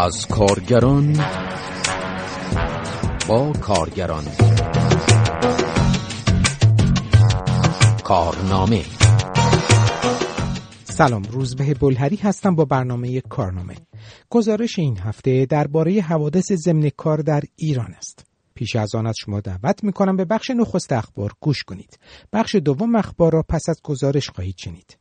از کارگران با کارگران. کارنامه. سلام روزبه بلهری هستم با برنامه کارنامه. گزارش این هفته درباره حوادث ضمن کار در ایران است. پیش از آن از شما دعوت می کنم به بخش نخست اخبار گوش کنید. بخش دوم اخبار را پس از گزارش خواهید شنید.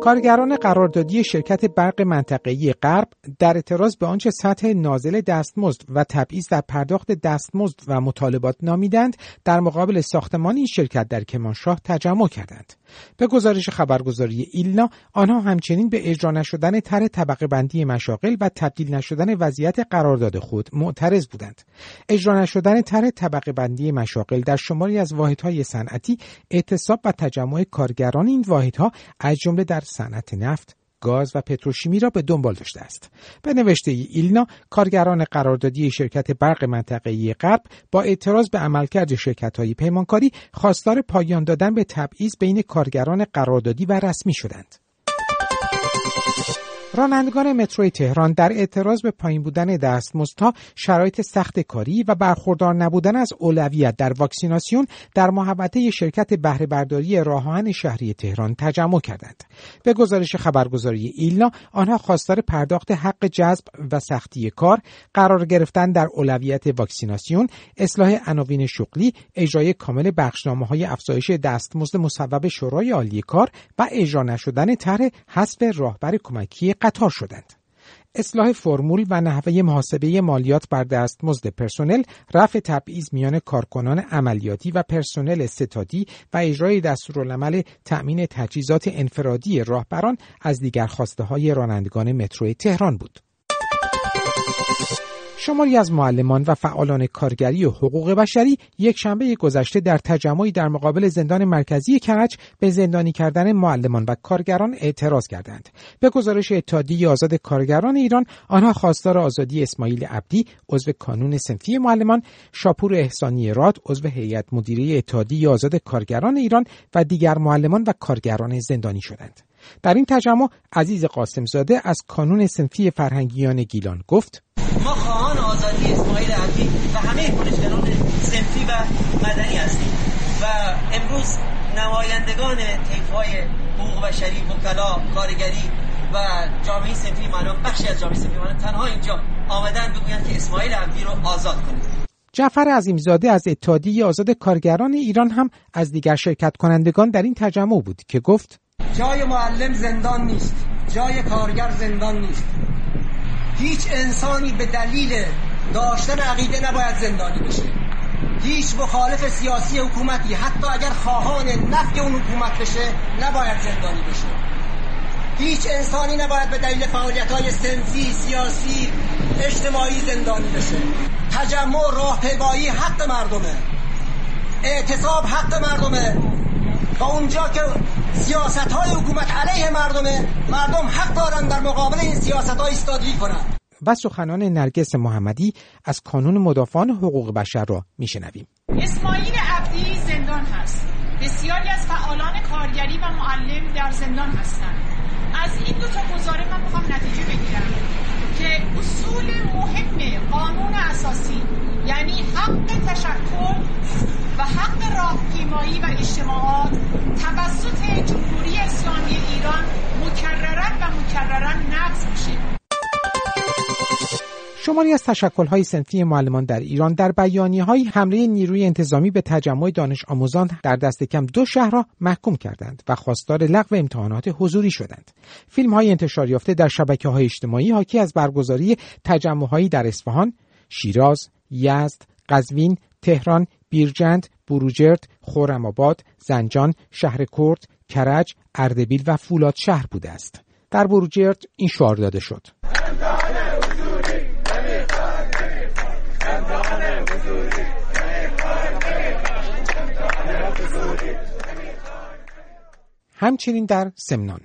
کارگران قراردادی شرکت برق منطقه‌ای غرب در اعتراض به آنچه سطح نازل دستمزد و تبعیض در پرداخت دستمزد و مطالبات نامیدند در مقابل ساختمان این شرکت در کرمانشاه تجمع کردند. به گزارش خبرگزاری ایلنا آنها همچنین به اجرا نشدن طرح طبقه بندی مشاغل و تبدیل نشدن وضعیت قرارداد خود معترض بودند. اجرا نشدن طرح طبقه بندی مشاغل در شماری از واحدهای صنعتی اعتصاب و تجمع کارگران این واحدها از جمله در صنعت نفت گاز و پتروشیمی را به دنبال داشته است. به نوشته ایلنا کارگران قراردادی شرکت برق منطقه‌ای غرب با اعتراض به عملکرد شرکت‌های پیمانکاری خواستار پایان دادن به تبعیض بین کارگران قراردادی و رسمی شدند. رانندگان متروی تهران در اعتراض به پایین بودن دستمزدها شرایط سخت کاری و برخوردار نبودن از اولویت در واکسیناسیون در محوطه شرکت بهره برداری راهان شهری تهران تجمع کردند. به گزارش خبرگزاری ایلنا آنها خواستار پرداخت حق جذب و سختی کار قرار گرفتن در اولویت واکسیناسیون اصلاح عناوین شغلی اجرای کامل بخشنامه های افزایش دستمزد مصوب شورای عالی کار و اجرا نشدن طرح حذف راهبر کمکی قطار شدند. اصلاح فرمول و نحوه محاسبه مالیات بر دستمزد پرسنل، رفع تبعیض میان کارکنان عملیاتی و پرسنل ستادی و اجرای دستورالعمل تأمین تجهیزات انفرادی راهبران از دیگر خواسته های رانندگان مترو تهران بود. شماری از معلمان و فعالان کارگری و حقوق بشری یک شنبه گذشته در تجمعی در مقابل زندان مرکزی کرج به زندانی کردن معلمان و کارگران اعتراض کردند. به گزارش اتحادیه آزاد کارگران ایران آنها خواستار آزادی اسماعیل عبدی عضو کانون سنفی معلمان، شاپور احسانی راد عضو هیئت مدیره اتحادیه آزاد کارگران ایران و دیگر معلمان و کارگران زندانی شدند. در این تجمع عزیز قاسمزاده از کانون سنفی فرهنگیان گیلان گفت ما خواهان آزادی اسماعیل عبدی و همه کنشگران سنفی و مدنی هستیم و امروز نمایندگان های حقوق بشری وکلا کارگری و جامعه سنفی معلوم بخشی از جامعه سنفی معلوم تنها اینجا آمدن بگویند که اسماعیل عبدی رو آزاد کنید. جعفر عظیمزاده از اتحادیه آزاد کارگران ایران هم از دیگر شرکت کنندگان در این تجمع بود که گفت جای معلم زندان نیست جای کارگر زندان نیست. هیچ انسانی به دلیل داشتن عقیده نباید زندانی بشه. هیچ مخالف سیاسی حکومتی حتی اگر خواهان نفی اون حکومت بشه نباید زندانی بشه. هیچ انسانی نباید به دلیل فعالیت های سنفی، سیاسی، اجتماعی زندانی بشه. تجمع راه پیمایی حق مردمه. اعتصاب حق مردمه. و اونجا که سیاست های حکومت علیه مردمه. مردم حق دارن در مقابل این سیاست ها ایستادگی کنن. و سخنان نرگس محمدی از کانون مدافعان حقوق بشر را میشنویم. اسماعیل عبدی زندان هست. بسیاری از فعالان کارگری و معلم در زندان هستند. از این دو تا گزاره من می‌خوام نتیجه بگیرم که اصول مهم قانون شماری از های سنفی معلمان در ایران در بیانی های حمله نیروی انتظامی به تجمع دانش آموزان در دست کم دو شهر را محکوم کردند و خواستار لغو امتحانات حضوری شدند. فیلم های انتشار یافته در شبکه های اجتماعی حاکی از برگزاری تجمع هایی در اصفهان، شیراز، یزد، قزوین، تهران، بیرجند، بروجرد، خورمآباد، زنجان، شهر کرد، کرج، اردبیل و فولاد شهر بوده است. در بروجرد این شعار داده شد. همچنین در سمنان.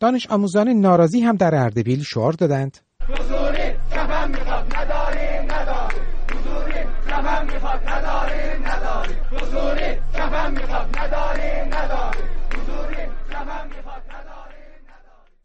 دانش آموزان ناراضی هم در اردبیل شعار دادند. حضوری نداریم نداریم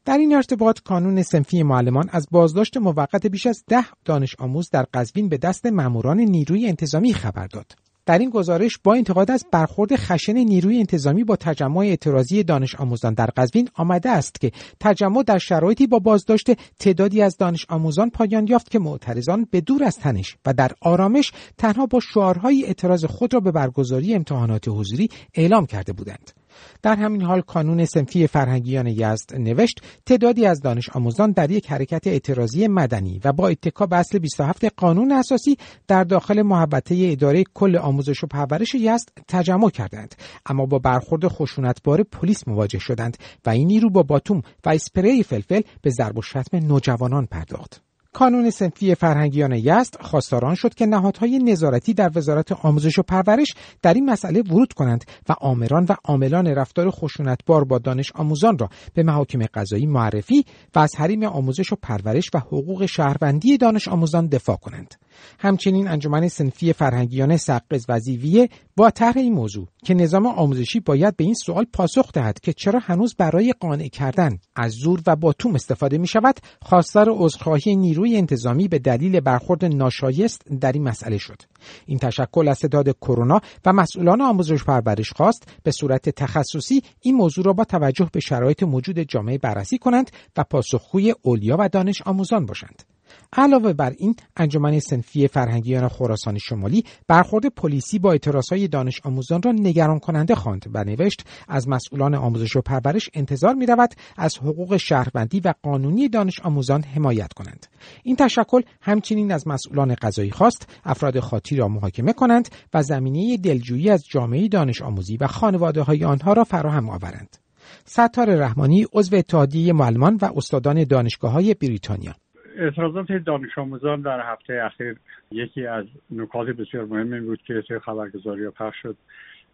در این ارتباط کانون سنفی معلمان از بازداشت موقت بیش از ده دانش آموز در قزوین به دست ماموران نیروی انتظامی خبر داد. در این گزارش با انتقاد از برخورد خشن نیروی انتظامی با تجمع اعتراضی دانش آموزان در قزوین آمده است که تجمع در شرایطی با بازداشت تعدادی از دانش آموزان پایان یافت که معترضان به دور از تنش و در آرامش تنها با شعارهای اعتراض خود را به برگزاری امتحانات حضوری اعلام کرده بودند. در همین حال کانون سنفی فرهنگیان یزد نوشت تعدادی از دانش آموزان در یک حرکت اعتراضی مدنی و با اتکا به اصل 27 قانون اساسی در داخل محبته اداره کل آموزش و پرورش یزد تجمع کردند. اما با برخورد خشونتبار پلیس مواجه شدند و این نیرو با باتوم و اسپری فلفل به ضرب و شتم نوجوانان پرداخت. کانون سنفی فرهنگیان یست خواستاران شد که نهادهای نظارتی در وزارت آموزش و پرورش در این مسئله ورود کنند و آمران و عاملان رفتار خشونتبار با دانش آموزان را به محاکم قضایی معرفی و از حریم آموزش و پرورش و حقوق شهروندی دانش آموزان دفاع کنند. همچنین انجمن سنفی فرهنگیان سقز وزیویه با طرح این موضوع که نظام آموزشی باید به این سوال پاسخ دهد که چرا هنوز برای قانع کردن از زور و باتوم استفاده می شود خواستار عذرخواهی نیروی انتظامی به دلیل برخورد ناشایست در این مسئله شد. این تشکل از ستاد کرونا و مسئولان آموزش پرورش خواست به صورت تخصصی این موضوع را با توجه به شرایط موجود جامعه بررسی کنند و پاسخگوی اولیا و دانش آموزان باشند. علاوه بر این انجمن سنفی فرهنگیان خراسان شمالی برخورد پلیسی با اعتراضهای دانش آموزان را نگران کننده خواند و نوشت از مسئولان آموزش و پرورش انتظار می رود از حقوق شهروندی و قانونی دانش آموزان حمایت کنند. این تشکل همچنین از مسئولان قضایی خواست افراد خاطی را محاکمه کنند و زمینه دلجویی از جامعه دانش آموزی و خانواده های آنها را فراهم آورند. ستار رحمانی عضو اتحادیه معلمان و استادان دانشگاه های بریتانیا. اعتراضات دانش آموزان در هفته اخیر یکی از نکات بسیار مهم بود که توی خبرگزاری پخش شد.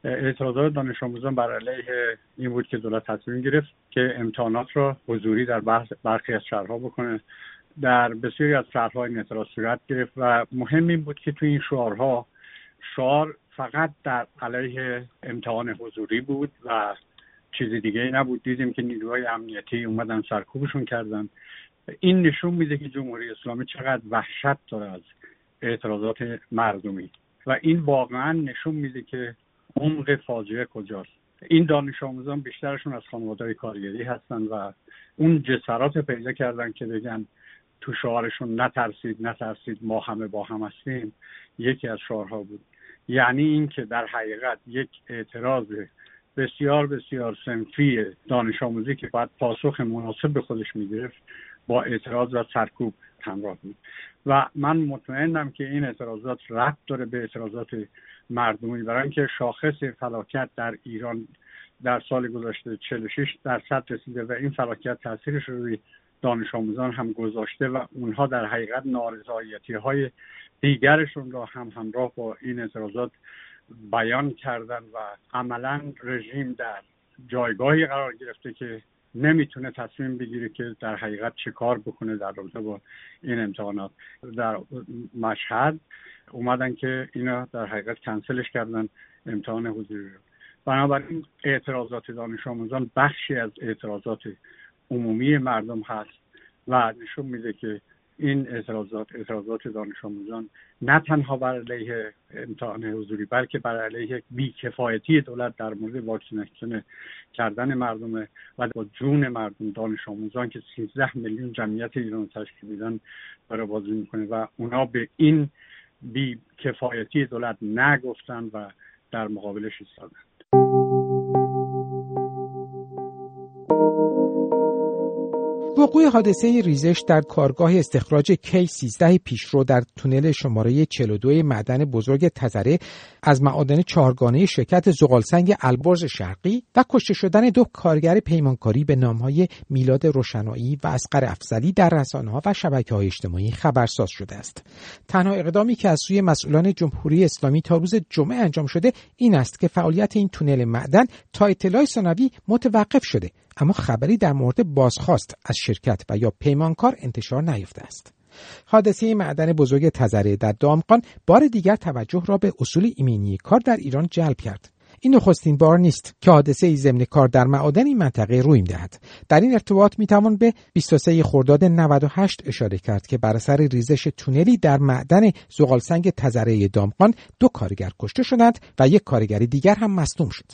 اعتراضات دانش آموزان بر علیه این بود که دولت تصمیم گرفت که امتحانات را حضوری در برخی از شهرها بکنه. در بسیاری از شهرها این اعتراض صورت گرفت و مهم این بود که توی این شعارها شعار فقط در علیه امتحان حضوری بود و چیز دیگه نبود. دیدیم که نیروهای امنیتی اومدن سرکوبشون کردن. این نشون میده که جمهوری اسلامی چقدر وحشت داره از اعتراضات مردمی. و این واقعا نشون میده که عمق فاجعه کجاست. این دانش آموزان بیشترشون از خانواده کارگری هستن و اون جسارات پیدا کردن که بگن تو شعارشون نترسید نترسید ما همه با هم هستیم یکی از شعارها بود. یعنی اینکه در حقیقت یک اعتراض بسیار بسیار سنفی دانش آموزی که باید پاسخ مناسب به خودش می‌گرفت با اعتراض و سرکوب همراه بود. و من مطمئنم که این اعتراضات ربط داره به اعتراضات مردمی. برای اینکه شاخص فلاکت در ایران در سال گذشته 46 درصد رسیده و این فلاکت تاثیرش روی دانش آموزان هم گذاشته و اونها در حقیقت نارضایتی های دیگرشون را هم همراه با این اعتراضات بیان کردن و عملا رژیم در جایگاهی قرار گرفته که نمی‌تونه تصمیم بگیره که در حقیقت چه کار بکنه در رابطه با این امتحانات. در مشهد اومدن که اینا در حقیقت کنسلش کردن امتحان حضوری رو. بنابراین اعتراضات دانش آموزان بخشی از اعتراضات عمومی مردم هست و نشون میده که این اعتراضات اعتراضات دانش آموزان نه تنها بر علیه امتحان حضوری بلکه بر علیه بیکفایتی دولت در مورد واکسیناسیون کردن مردم و با جون مردم دانش آموزان که 13 میلیون جمعیت ایران تشکیل میدن برای بازی می‌کنه و اونا به این بیکفایتی دولت نگفتن و در مقابلش ایستادن. وقوع حادثه ریزش در کارگاه استخراج کی 13 پیشرو در تونل شماره 42 معدن بزرگ تزره از معادن چهارگانه شرکت زغالسنگ البرز شرقی و کشته شدن دو کارگر پیمانکاری به نامهای میلاد روشنایی و اسقر افزلی در رسانه و شبکه های اجتماعی خبرساز شده است. تنها اقدامی که از سوی مسئولان جمهوری اسلامی تا روز جمعه انجام شده این است که فعالیت این تونل معدن تا اطلاع ثانوی متوقف شده اما خبری در مورد بازخواست از شرکت و یا پیمانکار انتشار نیافته است حادثه معدن بزرگ تزره در دامقان بار دیگر توجه را به اصول ایمنی کار در ایران جلب کرد. این نخستین بار نیست که حادثه ای ضمن کار در معادن این منطقه روی دهد در این ارتباط می‌توان به 23 خرداد 98 اشاره کرد که بر اثر ریزش تونلی در معدن زغالسنگ تزره دامقان دو کارگر کشته شدند و یک کارگر دیگر هم مصدوم شد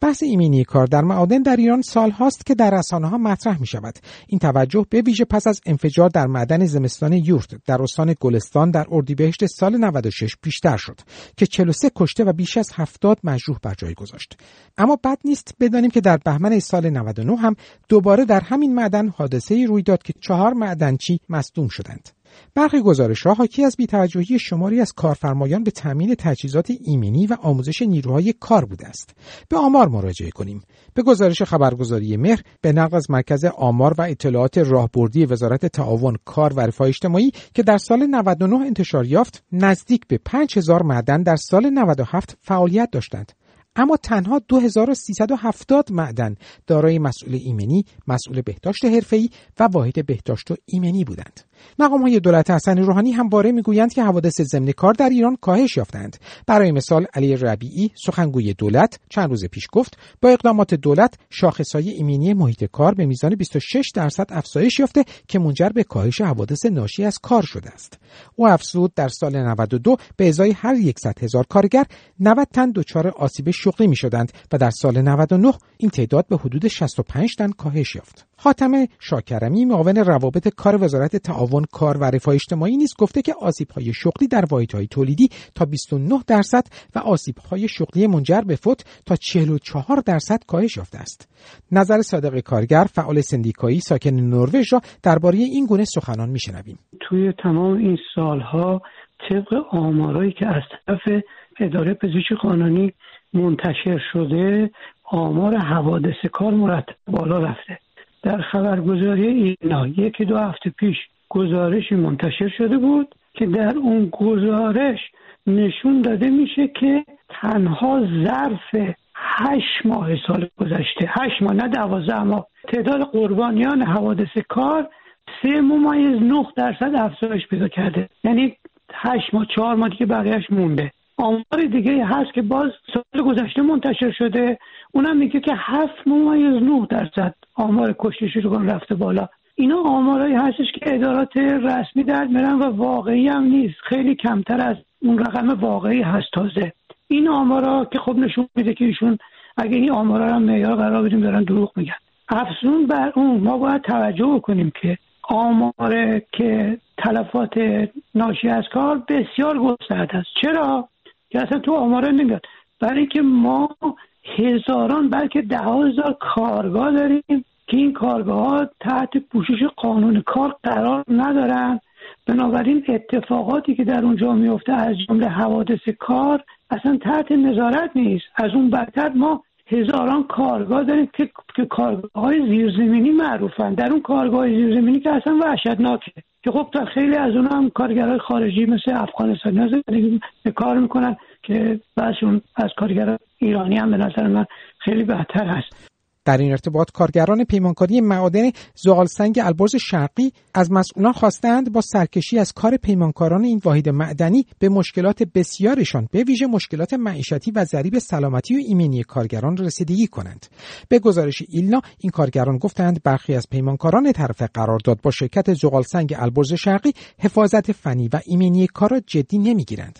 بحث ایمنی کار در معادن در ایران سال هاست که در رسانه ها مطرح می شود این توجه به ویژه پس از انفجار در معدن زمستان یورت در استان گلستان در اردیبهشت سال 96 بیشتر شد که 43 کشته و بیش از 70 مجروح بر جای گذاشت. اما بد نیست بدانیم که در بهمن سال 99 هم دوباره در همین معدن حادثه روی داد که چهار معدنچی مصدوم شدند. برخی گزارش ها حاکی از بیتوجهی شماری از کارفرمایان به تامین تجهیزات ایمنی و آموزش نیروهای کار بوده است. به آمار مراجعه کنیم. به گزارش خبرگزاری مهر به نقل از مرکز آمار و اطلاعات راهبردی وزارت تعاون کار و رفاه اجتماعی که در سال 99 انتشار یافت نزدیک به 5000 معدن در سال 97 فعالیت داشتند. اما تنها 2370 معدن دارای مسئول ایمنی، مسئول بهداشت حرفه‌ای و واحد بهداشت و ایمنی بودند. مقام های دولت حسن روحانی هم باره می‌گویند که حوادث ضمن کار در ایران کاهش یافتند. برای مثال علی ربیعی سخنگوی دولت چند روز پیش گفت با اقدامات دولت شاخصهای ایمنی محیط کار به میزان 26 درصد افزایش یافته که منجر به کاهش حوادث ناشی از کار شده است. او افزود در سال 92 به ازای هر 100 هزار کارگر 90 تن دچار آسیب شغلی می شدند و در سال 99 این تعداد به حدود 65 تن کاهش یافت. حاتم شاکرمی معاون روابط کار وزارت تعاون کار و رفاه اجتماعی نیز گفته که های شغلی در واحدهای تولیدی تا 29 درصد و های شغلی منجر به فوت تا 44 درصد کاهش یافته است. نظر صادق کارگر فعال سندیکایی ساکن نروژ را درباره این گونه سخنان میشنویم. توی تمام این سالها طبق آمارایی که از طرف اداره پزشکی قانونی منتشر شده آمار حوادث کار مرتب بالا رفته. در خبرگزاری اینا یکی دو هفته پیش گزارشی منتشر شده بود که در اون گزارش نشون داده میشه که تنها ظرف هشت ماه سال گذشته هشت ماه نه دوازده ماه. تعداد قربانیان حوادث کار سه ممیز نه درصد افزایش پیدا کرده. یعنی هشت ماه چهار ماه دیگه بقیهش مونده. آمار دیگه هست که باز سال گذشته منتشر شده. اونم میگه که هفت ممیز نه درصد آمار کشته شدگان رفته بالا. اینا آمارهایی هستش که ادارات رسمی در میرن و واقعی هم نیست. خیلی کمتر از اون رقم واقعی هست تازه. این آمارا که خب نشون میده که ایشون اگه این آمارا رو معیار قرار بدیم دارن دروغ میگن. افزون بر اون ما باید توجه کنیم که آمار که تلفات ناشی از کار بسیار گسترده است. چرا؟ که اصلا تو آماره نمیاد. برای اینکه ما هزاران بلکه ده هزار کارگاه داریم که این کارگاه ها تحت پوشش قانون کار قرار ندارن. بنابراین اتفاقاتی که در اونجا میفته از جمله حوادث کار اصلا تحت نظارت نیست. از اون بدتر ما هزاران کارگاه داریم که, که کارگاه های زیرزمینی معروفن. در اون کارگاه زیرزمینی که اصلا وحشتناکه. که خب تا خیلی از اون هم کارگرای خارجی مثل افغانستان ها کار می‌کنن که بعضشون از کارگران ایرانی هم به نظر من خیلی بهتر هست. در این ارتباط کارگران پیمانکاری معادن زغالسنگ البرز شرقی از مسئولان خواستند با سرکشی از کار پیمانکاران این واحد معدنی به مشکلات بسیارشان به ویژه مشکلات معیشتی و ضریب سلامتی و ایمنی کارگران رسیدگی کنند. به گزارش ایلنا این کارگران گفتند برخی از پیمانکاران طرف قرارداد با شرکت زغالسنگ البرز شرقی حفاظت فنی و ایمنی کار را جدی نمی‌گیرند.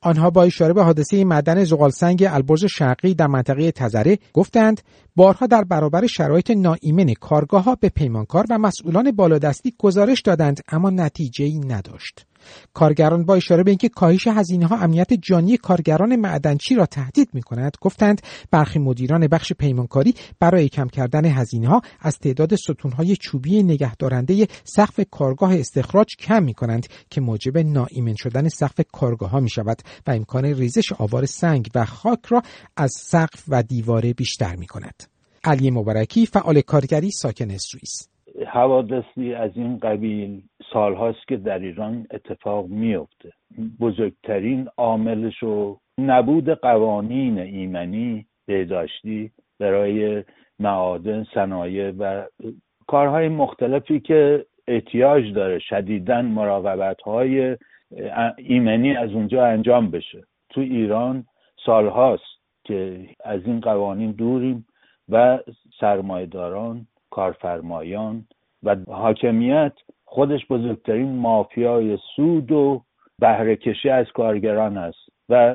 آنها با اشاره به حادثه معدن زغالسنگ البرز شرقی در منطقه تزره گفتند بارها در برابر شرایط ناایمن کارگاه ها به پیمانکار و مسئولان بالادستی گزارش دادند اما نتیجه ای نداشت. کارگران با اشاره به اینکه کاهش هزینه ها امنیت جانی کارگران معدنچی را تهدید می کند گفتند برخی مدیران بخش پیمانکاری برای کم کردن هزینه ها از تعداد ستون های چوبی نگهدارنده سقف کارگاه استخراج کم می کنند که موجب ناایمن شدن سقف کارگاه ها می شود و امکان ریزش آوار سنگ و خاک را از سقف و دیواره بیشتر می کند. علی مبارکی فعال کارگری ساکن سوئیس حوادثی از این قبیل سالهاست که در ایران اتفاق میفته بزرگترین عاملش و نبود قوانین ایمنی بهداشتی برای معادن صنایع و کارهای مختلفی که احتیاج داره شدیدن مراقبت های ایمنی از اونجا انجام بشه. تو ایران سالهاست که از این قوانین دوریم و سرمایداران کارفرمایان و حاکمیت خودش بزرگترین مافیای سود و بهره از کارگران است و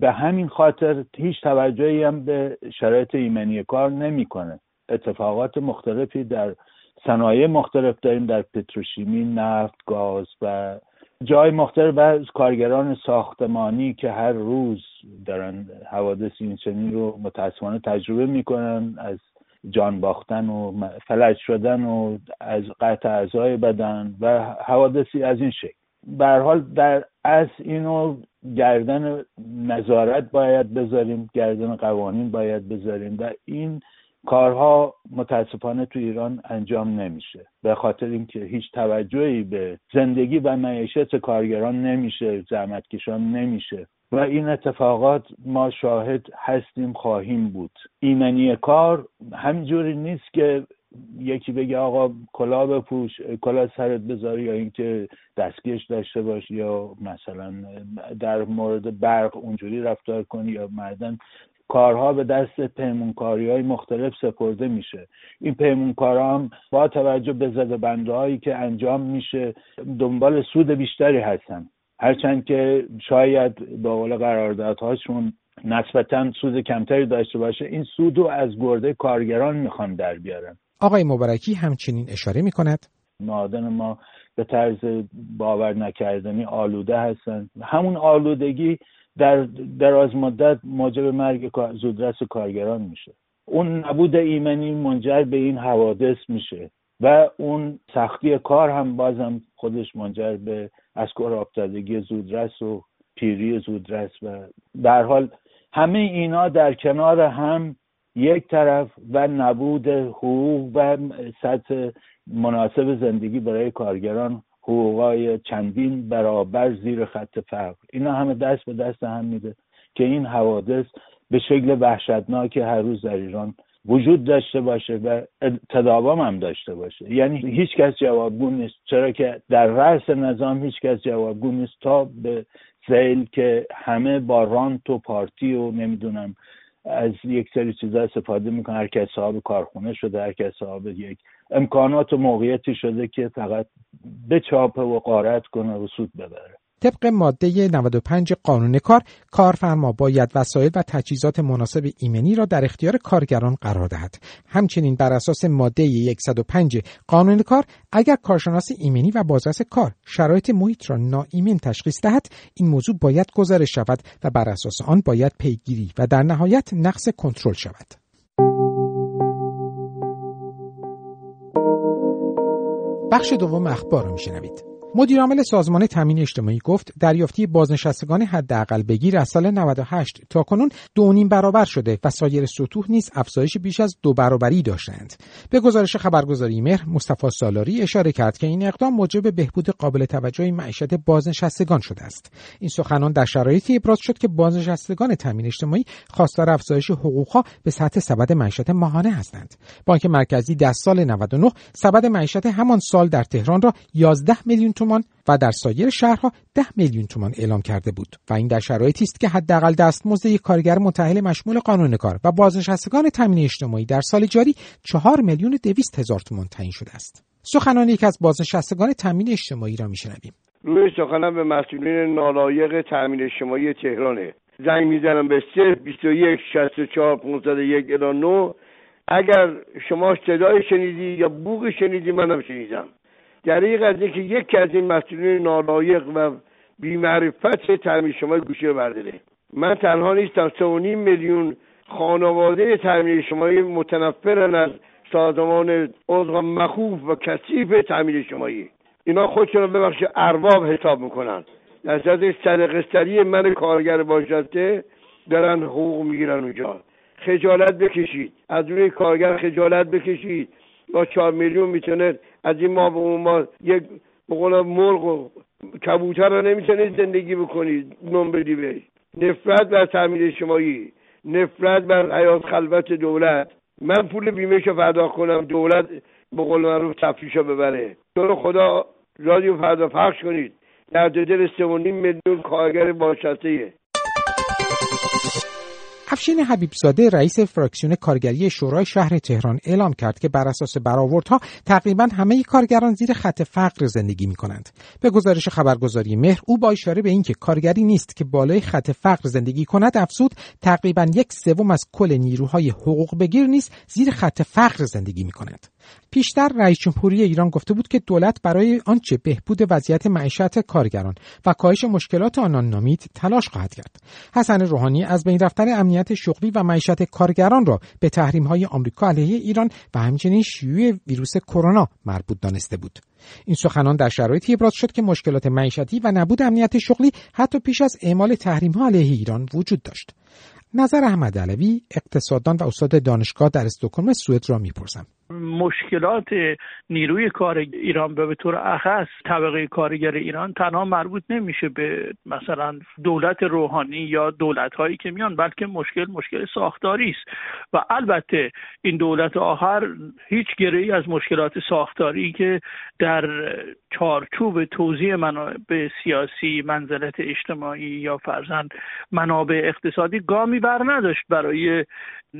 به همین خاطر هیچ توجهی هم به شرایط ایمنی کار نمی‌کنه. اتفاقات مختلفی در صنایع مختلف داریم در پتروشیمی نفت گاز و جای مختلف و کارگران ساختمانی که هر روز دارن حوادث این چنین رو متاسفانه تجربه می‌کنن از جان باختن و فلج شدن و از قطع اعضای بدن و حوادثی از این شکل. به حال در از اینو گردن نظارت باید بذاریم گردن قوانین باید بذاریم و این کارها متاسفانه تو ایران انجام نمیشه. به خاطر اینکه هیچ توجهی به زندگی و معیشت کارگران نمیشه زحمتکشان نمیشه. و این اتفاقات ما شاهد هستیم خواهیم بود. ایمنی کار همجوری نیست که یکی بگه آقا کلا بپوش کلا سرت بذاری یا اینکه دستکش داشته باشی یا مثلا در مورد برق اونجوری رفتار کنی یا مردن کارها به دست پیمونکاری های مختلف سپرده میشه. این پیمونکارا هم با توجه به زده بنده هایی که انجام میشه دنبال سود بیشتری هستن. هرچند که شاید به قول قراردادهاشون نسبتا سود کمتری داشته باشه این سود رو از گرده کارگران می‌خوان در بیارن. آقای مبارکی همچنین اشاره می‌کند. معادن ما به طرز باور نکردنی آلوده هستن. همون آلودگی در دراز مدت موجب مرگ زودرس کارگران میشه. اون نبود ایمنی منجر به این حوادث میشه و اون سختی کار هم بازم خودش منجر به از کار افتادگی زودرس و پیری زودرس و در حال همه اینا در کنار هم یک طرف و نبود حقوق و سطح مناسب زندگی برای کارگران حقوقای چندین برابر زیر خط فقر. اینا همه دست به دست هم میده که این حوادث به شکل وحشتناک هر روز در ایران وجود داشته باشه و تداوم هم داشته باشه. یعنی هیچ کس جوابگو نیست. چرا که در رأس نظام هیچ کس جوابگو نیست تا به زیل که همه با رانت و پارتی و نمی‌دونم از یک سری چیزا استفاده می‌کنه هر کس صاحب کارخونه شده هر کس صاحب یک امکانات و موقعیتی شده که فقط به چاپه و قارت کنه و سود ببره. طبق ماده 95 قانون کار کارفرما باید وسایل و تجهیزات مناسب ایمنی را در اختیار کارگران قرار دهد. همچنین بر اساس ماده 105 قانون کار اگر کارشناس ایمنی و بازرس کار شرایط محیط را ناایمن تشخیص دهد این موضوع باید گزارش شود و بر اساس آن باید پیگیری و در نهایت نقص کنترل شود. بخش دوم اخبار را میشنوید. مدیرعامل سازمان تامین اجتماعی گفت دریافتی بازنشستگان حداقل بگیر از سال 98 تا کنون دو نیم برابر شده و سایر سطوح نیز افزایش بیش از دو برابری داشتند. به گزارش خبرگزاری مهر مصطفی سالاری اشاره کرد که این اقدام موجب بهبود قابل توجهی معیشت بازنشستگان شده است. این سخنان در شرایطی ابراز شد که بازنشستگان تامین اجتماعی خواستار افزایش حقوقها به سطح سبد معیشت ماهانه هستند. بانک مرکزی در سال 99 سبد معیشت همان سال در تهران را 11 میلیون تومان و در سایر شهرها 10 میلیون تومان اعلام کرده بود و این در شرایطی است که حداقل دستمزد یک کارگر متأهل مشمول قانون کار و بازنشستگان تامین اجتماعی در سال جاری 4 میلیون دویست هزار تومان تعیین شده است. سخنان یک از بازنشستگان تامین اجتماعی را میشنویم. روی سخنم به مسئولین نالایق تامین اجتماعی تهرانه. زنگ می‌زنم به 3 21 64 501 الی 9 اگر شما صدای شنیدی یا بوق شنیدی منم شنیدم. دریق از اینکه یکی از این مسئولین نالایق و بیمعرفت تعمیر شما گوشی رو برداره. من تنها نیستم سه و نیم میلیون خانواده تعمیر شمایی متنفرن از سازمان عضو مخوف و کثیف تعمیر شمایی اینا خودشون رو ببخش ارباب حساب می‌کنن. در صورت صدقستری من کارگر باشده دارن حقوق می‌گیرن اونجا. خجالت بکشید. از روی کارگر خجالت بکشید. با چهار میلیون می‌تونه از این ما به اون ما یک بقول مرغ و کبوتر رو نمی‌تونید زندگی بکنید نم بدی بهش. نفرت بر تعمیر اجتماعی نفرت بر حیات خلوت دولت. من پول بیمه رو پرداخت کنم دولت به قول معروف تفریشا ببره. تو خدا رادیو فردا پخش کنید. در دل سه میلیون کارگر باشته افشین حبیبزاده رئیس فراکسیون کارگری شورای شهر تهران اعلام کرد که بر اساس برآوردها تقریبا همه کارگران زیر خط فقر زندگی می کنند. به گزارش خبرگزاری مهر او با اشاره به اینکه کارگری نیست که بالای خط فقر زندگی کند افزود تقریبا یک سوم از کل نیروهای حقوق بگیر نیست زیر خط فقر زندگی می کند. پیشتر رئیس جمهوری ایران گفته بود که دولت برای آنچه بهبود وضعیت معیشت کارگران و کاهش مشکلات آنان نامید تلاش خواهد کرد. حسن روحانی از بین رفتن امنیت شغلی و معیشت کارگران را به های آمریکا علیه ایران و همچنین شیوع ویروس کرونا مربوط دانسته بود. این سخنان در شرایطی ابراز شد که مشکلات معیشتی و نبود امنیت شغلی حتی پیش از اعمال ها علیه ایران وجود داشت. نظر احمد علوی اقتصاددان و استاد دانشگاه در استکهلم سوئد را می‌پرسم مشکلات نیروی کار ایران به طور اخص طبقه کارگر ایران تنها مربوط نمیشه به مثلا دولت روحانی یا دولت هایی که میان بلکه مشکل مشکل ساختاری است. و البته این دولت آخر هیچ گره از مشکلات ساختاری که در چارچوب توزیع منابع سیاسی منزلت اجتماعی یا فرزند منابع اقتصادی گامی بر نداشت برای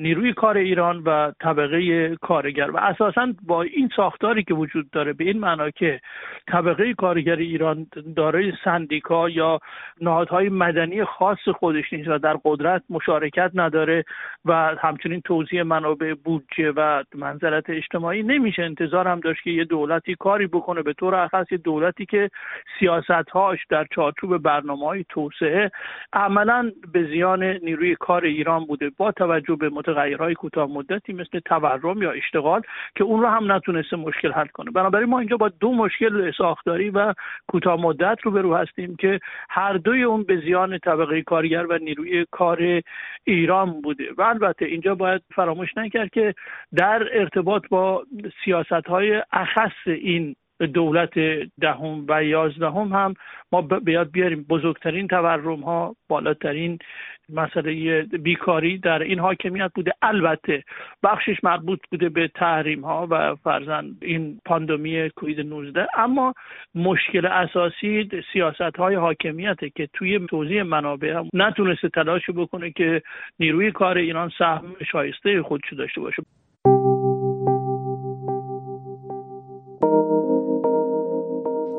نیروی کار ایران و طبقه کارگر و اساسا با این ساختاری که وجود داره به این معنا که طبقه کارگر ایران دارای سندیکا یا نهادهای مدنی خاص خودش نیست و در قدرت مشارکت نداره و همچنین توزیع منابع بودجه و منزلت اجتماعی نمیشه. انتظار هم داشت که یه دولتی کاری بکنه. به طور اخص یه دولتی که سیاستهاش در چارچوب برنامه های توسعه عملا به زیان نیروی کار ایران بوده. با توجه به متغیرهای کوتاه مدتی مثل تورم یا اشتغال که اون رو هم نتونسته مشکل حل کنه. بنابراین ما اینجا با دو مشکل ساختاری و کوتاه مدت رو به رو هستیم که هر دوی اون به زیان طبقه کارگر و نیروی کار ایران بوده. و البته اینجا باید فراموش نکرد که در ارتباط با سیاست های اخص این دولت دهم و یازدهم هم ما بیاد بیاریم بزرگترین تورم ها بالاترین مسئله بیکاری در این حاکمیت بوده. البته بخشش مربوط بوده به تحریم ها و فرزن این پاندمی کوید 19 اما مشکل اساسی سیاست های حاکمیت که توی توضیح منابع هم نتونسته تلاش بکنه که نیروی کار ایران سهم شایسته خودشو داشته باشه.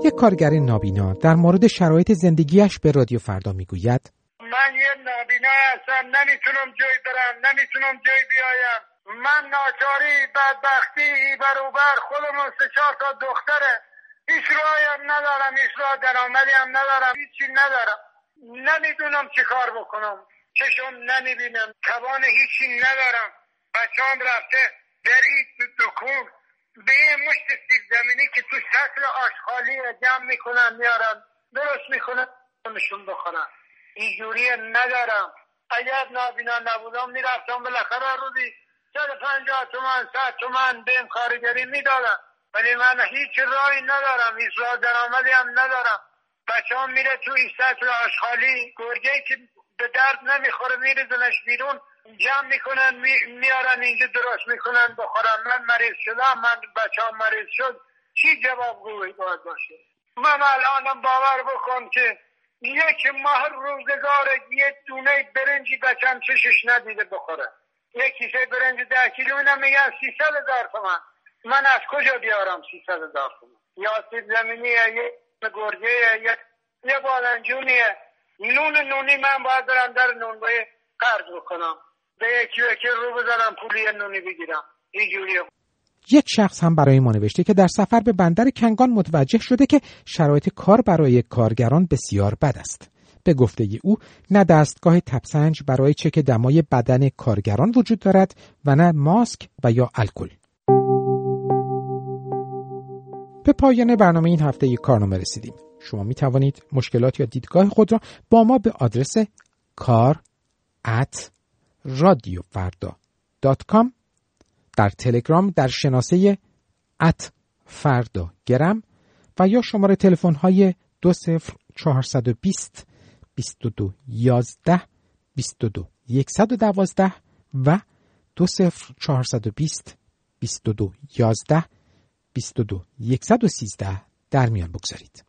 یک کارگر نابینا در مورد شرایط زندگیش به رادیو فردا می‌گوید. من یه نابینا هستم نمی‌تونم جای برم نمی‌تونم جای بیایم. من ناچاری بدبختی بروبر خودمون سه چهار تا دختره. هیچ رایم ندارم هیچ راه درآمدی هم ندارم هیچی ندارم. نمی‌دونم چی کار بکنم. چشم نمی‌بینم توان هیچی ندارم. بچهام رفته در این دکون. به یه مشت سیب زمینی که تو سطل آشخالی جمع می‌کنن میارن درست می‌کنن نشون بخورن. اینجوری ندارم. اگر نابینا نبودم می‌رفتم بالاخره روزی صد پنجاه تومن صد تومن بهم کارگری می‌دادن. ولی من هیچ راهی ندارم هیچ راه درآمدی هم ندارم. بچه هم میره تو این سطل آشخالی گرگه که به درد نمی‌خوره میریزنش بیرون. جمع می‌کنن میارن اینجا درست می‌کنن بخورن. من مریض شدم من بچه هم مریض شد. چی جواب گوی باید باشه؟ من الانم باور بکن که یک ماه روزگار یه دونه برنجی بچم چشش ندیده بخوره. یک کیسه برنج ده کیلو اینم میگن هزار تومن. من از کجا بیارم سیصد هزار تومن؟ یا سیب زمینیه یه گرگه یه یه بادنجونیه نون نونی من باید برم در نون باید قرض بکنم. به یکی یکی رو بزنم پولی نونی بگیرم اینجوریه یک شخص هم برای ما نوشته که در سفر به بندر کنگان متوجه شده که شرایط کار برای کارگران بسیار بد است. به گفته او نه دستگاه تپسنج برای چک دمای بدن کارگران وجود دارد و نه ماسک و یا الکل. به پایان برنامه این هفته یک کارنامه رسیدیم. شما می توانید مشکلات یا دیدگاه خود را با ما به آدرس کار at رادیوفردا.com در تلگرام در شناسه ات فردا گرم و یا شماره تلفن های دو سفر چهارصد و بیست بیست و دو یازده بیست و دو یکصد و دوازده و دو سفر چهارصد و بیست بیست و دو یازده 22 113 در میان بگذارید.